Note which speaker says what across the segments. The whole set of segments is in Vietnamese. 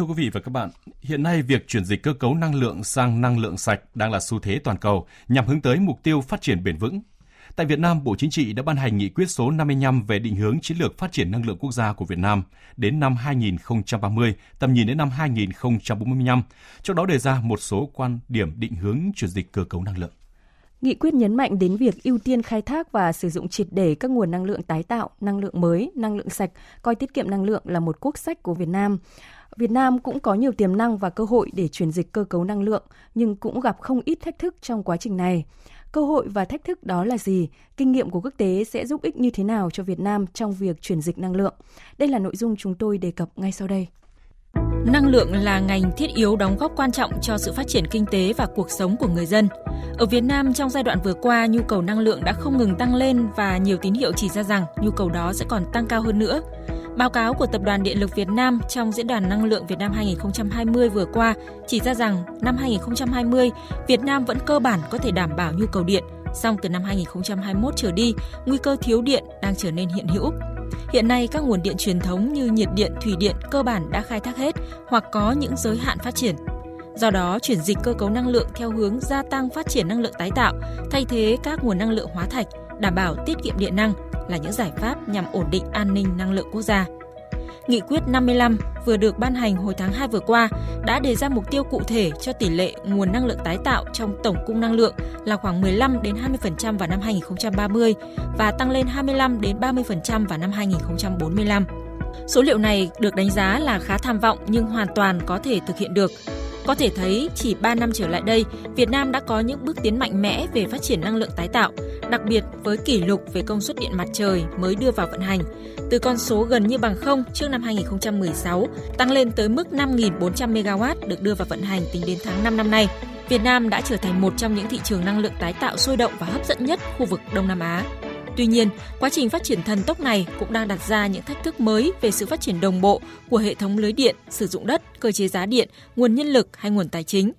Speaker 1: Thưa quý vị và các bạn, hiện nay việc chuyển dịch cơ cấu năng lượng sang năng lượng sạch đang là xu thế toàn cầu nhằm hướng tới mục tiêu phát triển bền vững. Tại Việt Nam, Bộ Chính trị đã ban hành nghị quyết số 55 về định hướng chiến lược phát triển năng lượng quốc gia của Việt Nam đến năm 2030, tầm nhìn đến năm 2045, trong đó đề ra một số quan điểm định hướng chuyển dịch cơ cấu năng lượng.
Speaker 2: Nghị quyết nhấn mạnh đến việc ưu tiên khai thác và sử dụng triệt để các nguồn năng lượng tái tạo, năng lượng mới, năng lượng sạch, coi tiết kiệm năng lượng là một quốc sách của Việt Nam. Việt Nam cũng có nhiều tiềm năng và cơ hội để chuyển dịch cơ cấu năng lượng, nhưng cũng gặp không ít thách thức trong quá trình này. Cơ hội và thách thức đó là gì? Kinh nghiệm của quốc tế sẽ giúp ích như thế nào cho Việt Nam trong việc chuyển dịch năng lượng? Đây là nội dung chúng tôi đề cập ngay sau đây.
Speaker 3: Năng lượng là ngành thiết yếu đóng góp quan trọng cho sự phát triển kinh tế và cuộc sống của người dân. Ở Việt Nam trong giai đoạn vừa qua, nhu cầu năng lượng đã không ngừng tăng lên và nhiều tín hiệu chỉ ra rằng nhu cầu đó sẽ còn tăng cao hơn nữa. Báo cáo của Tập đoàn Điện lực Việt Nam trong Diễn đàn Năng lượng Việt Nam 2020 vừa qua chỉ ra rằng năm 2020, Việt Nam vẫn cơ bản có thể đảm bảo nhu cầu điện, song từ năm 2021 trở đi, nguy cơ thiếu điện đang trở nên hiện hữu. Hiện nay, các nguồn điện truyền thống như nhiệt điện, thủy điện cơ bản đã khai thác hết hoặc có những giới hạn phát triển. Do đó, chuyển dịch cơ cấu năng lượng theo hướng gia tăng phát triển năng lượng tái tạo, thay thế các nguồn năng lượng hóa thạch, đảm bảo tiết kiệm điện năng là những giải pháp nhằm ổn định an ninh năng lượng quốc gia. Nghị quyết 55 vừa được ban hành hồi tháng 2 vừa qua đã đề ra mục tiêu cụ thể cho tỷ lệ nguồn năng lượng tái tạo trong tổng cung năng lượng là khoảng 15 đến 20% vào năm 2030 và tăng lên 25 đến 30% vào năm 2045. Số liệu này được đánh giá là khá tham vọng nhưng hoàn toàn có thể thực hiện được. Có thể thấy chỉ 3 năm trở lại đây, Việt Nam đã có những bước tiến mạnh mẽ về phát triển năng lượng tái tạo, đặc biệt với kỷ lục về công suất điện mặt trời mới đưa vào vận hành, từ con số gần như bằng không trước năm 2016 tăng lên tới mức 5.400 MW được đưa vào vận hành tính đến tháng 5 năm nay. Việt Nam đã trở thành một trong những thị trường năng lượng tái tạo sôi động và hấp dẫn nhất khu vực Đông Nam Á. Tuy nhiên, quá trình phát triển thần tốc này cũng đang đặt ra những thách thức mới về sự phát triển đồng bộ của hệ thống lưới điện, sử dụng đất, cơ chế giá điện, nguồn nhân lực hay nguồn tài chính.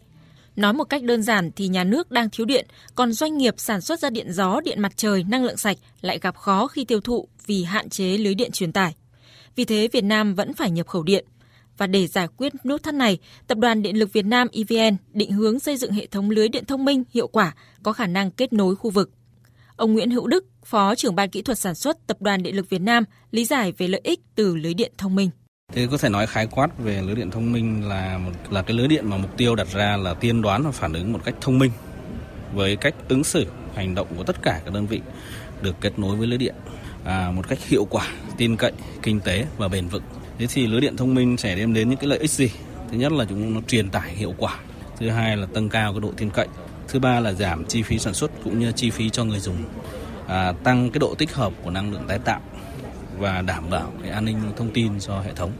Speaker 3: Nói một cách đơn giản thì nhà nước đang thiếu điện, còn doanh nghiệp sản xuất ra điện gió, điện mặt trời, năng lượng sạch lại gặp khó khi tiêu thụ vì hạn chế lưới điện truyền tải. Vì thế Việt Nam vẫn phải nhập khẩu điện. Và để giải quyết nút thắt này, Tập đoàn Điện lực Việt Nam EVN định hướng xây dựng hệ thống lưới điện thông minh hiệu quả, có khả năng kết nối khu vực. Ông Nguyễn Hữu Đức, Phó trưởng ban kỹ thuật sản xuất Tập đoàn Điện lực Việt Nam, lý giải về lợi ích từ lưới điện thông minh.
Speaker 4: Thì có thể nói khái quát về lưới điện thông minh là một, là cái lưới điện mà mục tiêu đặt ra là tiên đoán và phản ứng một cách thông minh với cách ứng xử, hành động của tất cả các đơn vị được kết nối với lưới điện à, một cách hiệu quả, tin cậy, kinh tế và bền vững. Thế thì lưới điện thông minh sẽ đem đến những cái lợi ích gì? Thứ nhất là chúng nó truyền tải hiệu quả. Thứ hai là tăng cao cái độ tin cậy. Thứ ba là giảm chi phí sản xuất cũng như chi phí cho người dùng. À, tăng cái độ tích hợp của năng lượng tái tạo và đảm bảo cái an ninh thông tin cho hệ thống.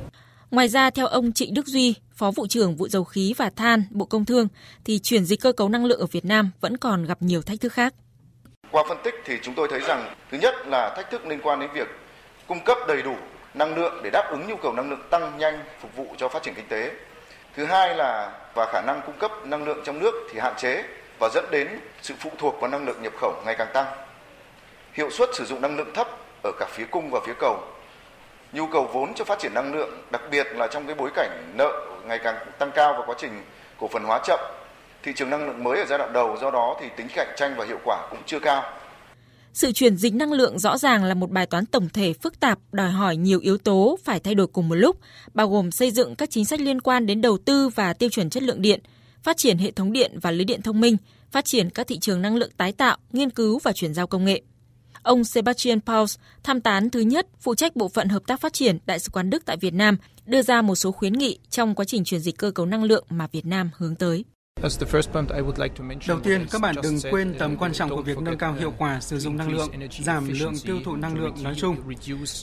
Speaker 3: Ngoài ra, theo ông Trịnh Đức Duy, Phó vụ trưởng vụ dầu khí và than, Bộ Công Thương, thì chuyển dịch cơ cấu năng lượng ở Việt Nam vẫn còn gặp nhiều thách thức khác.
Speaker 5: Qua phân tích thì chúng tôi thấy rằng thứ nhất là thách thức liên quan đến việc cung cấp đầy đủ năng lượng để đáp ứng nhu cầu năng lượng tăng nhanh phục vụ cho phát triển kinh tế. Thứ hai là và khả năng cung cấp năng lượng trong nước thì hạn chế và dẫn đến sự phụ thuộc vào năng lượng nhập khẩu ngày càng tăng. Hiệu suất sử dụng năng lượng thấp ở cả phía cung và phía cầu. Nhu cầu vốn cho phát triển năng lượng, đặc biệt là trong cái bối cảnh nợ ngày càng tăng cao và quá trình cổ phần hóa chậm thị trường năng lượng mới ở giai đoạn đầu do đó thì tính cạnh tranh và hiệu quả cũng chưa cao.
Speaker 3: Sự chuyển dịch năng lượng rõ ràng là một bài toán tổng thể phức tạp, đòi hỏi nhiều yếu tố phải thay đổi cùng một lúc, bao gồm xây dựng các chính sách liên quan đến đầu tư và tiêu chuẩn chất lượng điện, phát triển hệ thống điện và lưới điện thông minh, phát triển các thị trường năng lượng tái tạo, nghiên cứu và chuyển giao công nghệ. Ông Sebastian Paus, tham tán thứ nhất phụ trách bộ phận hợp tác phát triển Đại sứ quán Đức tại Việt Nam, đưa ra một số khuyến nghị trong quá trình chuyển dịch cơ cấu năng lượng mà Việt Nam hướng tới.
Speaker 6: Đầu tiên, các bạn đừng quên tầm quan trọng của việc nâng cao hiệu quả sử dụng năng lượng, giảm lượng tiêu thụ năng lượng nói chung.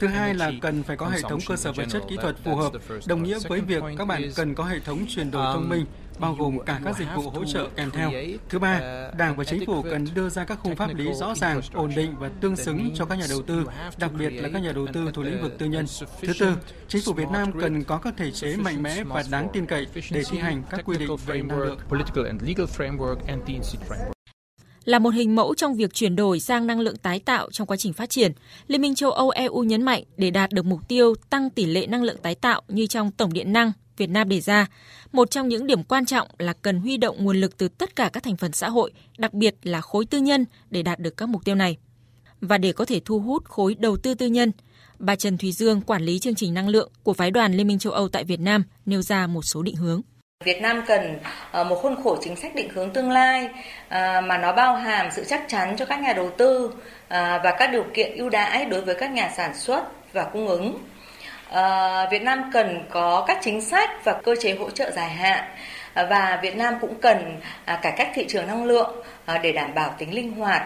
Speaker 6: Thứ hai là cần phải có hệ thống cơ sở vật chất kỹ thuật phù hợp, đồng nghĩa với việc các bạn cần có hệ thống chuyển đổi thông minh, bao gồm cả các dịch vụ hỗ trợ kèm theo. Thứ ba, Đảng và chính phủ cần đưa ra các khung pháp lý rõ ràng, ổn định và tương xứng cho các nhà đầu tư, đặc biệt là các nhà đầu tư thuộc lĩnh vực tư nhân. Thứ tư, chính phủ Việt Nam cần có các thể chế mạnh mẽ và đáng tin cậy để thi hành các quy định về năng lượng.
Speaker 3: Là một hình mẫu trong việc chuyển đổi sang năng lượng tái tạo trong quá trình phát triển, Liên minh châu Âu EU nhấn mạnh để đạt được mục tiêu tăng tỷ lệ năng lượng tái tạo như trong tổng điện năng Việt Nam đề ra, một trong những điểm quan trọng là cần huy động nguồn lực từ tất cả các thành phần xã hội, đặc biệt là khối tư nhân để đạt được các mục tiêu này. Và để có thể thu hút khối đầu tư tư nhân, bà Trần Thùy Dương, quản lý chương trình năng lượng của phái đoàn Liên minh châu Âu tại Việt Nam, nêu ra một số định hướng.
Speaker 7: Việt Nam cần ờ, một khuôn khổ chính sách định hướng tương lai ờ, mà nó bao hàm sự chắc chắn cho các nhà đầu tư ờ, và các điều kiện ưu đãi đối với các nhà sản xuất và cung ứng. Ờ, Việt Nam cần có các chính sách và cơ chế hỗ trợ dài hạn ờ, và Việt Nam cũng cần à, cải cách thị trường năng lượng ờ, để đảm bảo tính linh hoạt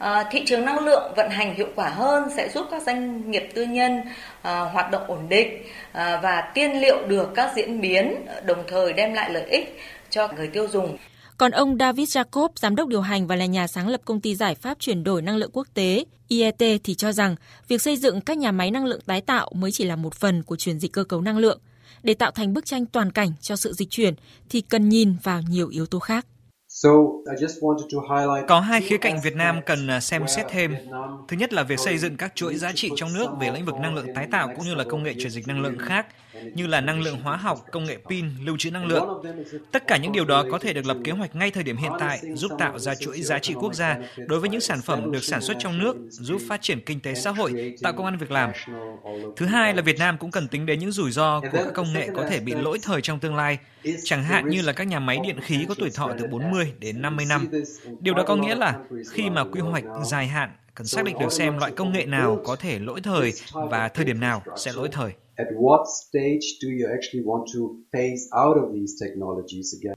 Speaker 7: À, thị trường năng lượng vận hành hiệu quả hơn sẽ giúp các doanh nghiệp tư nhân à, hoạt động ổn định à, và tiên liệu được các diễn biến đồng thời đem lại lợi ích cho người tiêu dùng.
Speaker 3: Còn ông David Jacob, giám đốc điều hành và là nhà sáng lập công ty giải pháp chuyển đổi năng lượng quốc tế IET thì cho rằng việc xây dựng các nhà máy năng lượng tái tạo mới chỉ là một phần của chuyển dịch cơ cấu năng lượng. Để tạo thành bức tranh toàn cảnh cho sự dịch chuyển thì cần nhìn vào nhiều yếu tố khác.
Speaker 8: Có hai khía cạnh Việt Nam cần à, xem xét thêm. Thứ nhất là việc xây dựng các chuỗi giá trị trong nước về lĩnh vực năng lượng tái tạo cũng như là công nghệ chuyển dịch năng lượng khác như là năng lượng hóa học, công nghệ pin, lưu trữ năng lượng. Tất cả những điều đó có thể được lập kế hoạch ngay thời điểm hiện tại, giúp tạo ra chuỗi giá trị quốc gia đối với những sản phẩm được sản xuất trong nước, giúp phát triển kinh tế xã hội, tạo công ăn việc làm. Thứ hai là Việt Nam cũng cần tính đến những rủi ro của các công nghệ có thể bị lỗi thời trong tương lai, chẳng hạn như là các nhà máy điện khí có tuổi thọ từ 40 đến 50 năm. Điều đó có nghĩa là khi mà quy hoạch dài hạn cần xác định được xem loại công nghệ nào có thể lỗi thời và thời điểm nào sẽ lỗi thời at what stage do you actually want to phase out of these technologies again?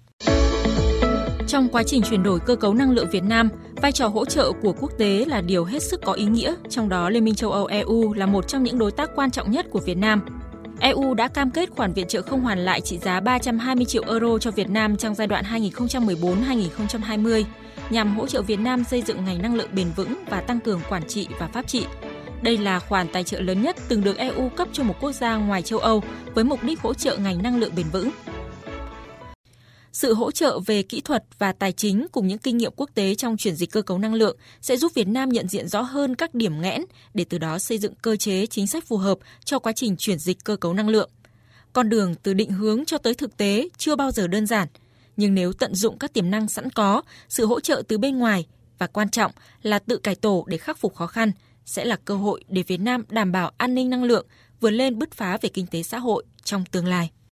Speaker 3: Trong quá trình chuyển đổi cơ cấu năng lượng Việt Nam, vai trò hỗ trợ của quốc tế là điều hết sức có ý nghĩa, trong đó Liên minh châu Âu EU là một trong những đối tác quan trọng nhất của Việt Nam. EU đã cam kết khoản viện trợ không hoàn lại trị giá 320 triệu euro cho Việt Nam trong giai đoạn 2014-2020 nhằm hỗ trợ Việt Nam xây dựng ngành năng lượng bền vững và tăng cường quản trị và pháp trị. Đây là khoản tài trợ lớn nhất từng được EU cấp cho một quốc gia ngoài châu Âu với mục đích hỗ trợ ngành năng lượng bền vững. Sự hỗ trợ về kỹ thuật và tài chính cùng những kinh nghiệm quốc tế trong chuyển dịch cơ cấu năng lượng sẽ giúp Việt Nam nhận diện rõ hơn các điểm nghẽn để từ đó xây dựng cơ chế chính sách phù hợp cho quá trình chuyển dịch cơ cấu năng lượng. Con đường từ định hướng cho tới thực tế chưa bao giờ đơn giản, nhưng nếu tận dụng các tiềm năng sẵn có, sự hỗ trợ từ bên ngoài và quan trọng là tự cải tổ để khắc phục khó khăn sẽ là cơ hội để Việt Nam đảm bảo an ninh năng lượng, vươn lên bứt phá về kinh tế xã hội trong tương lai.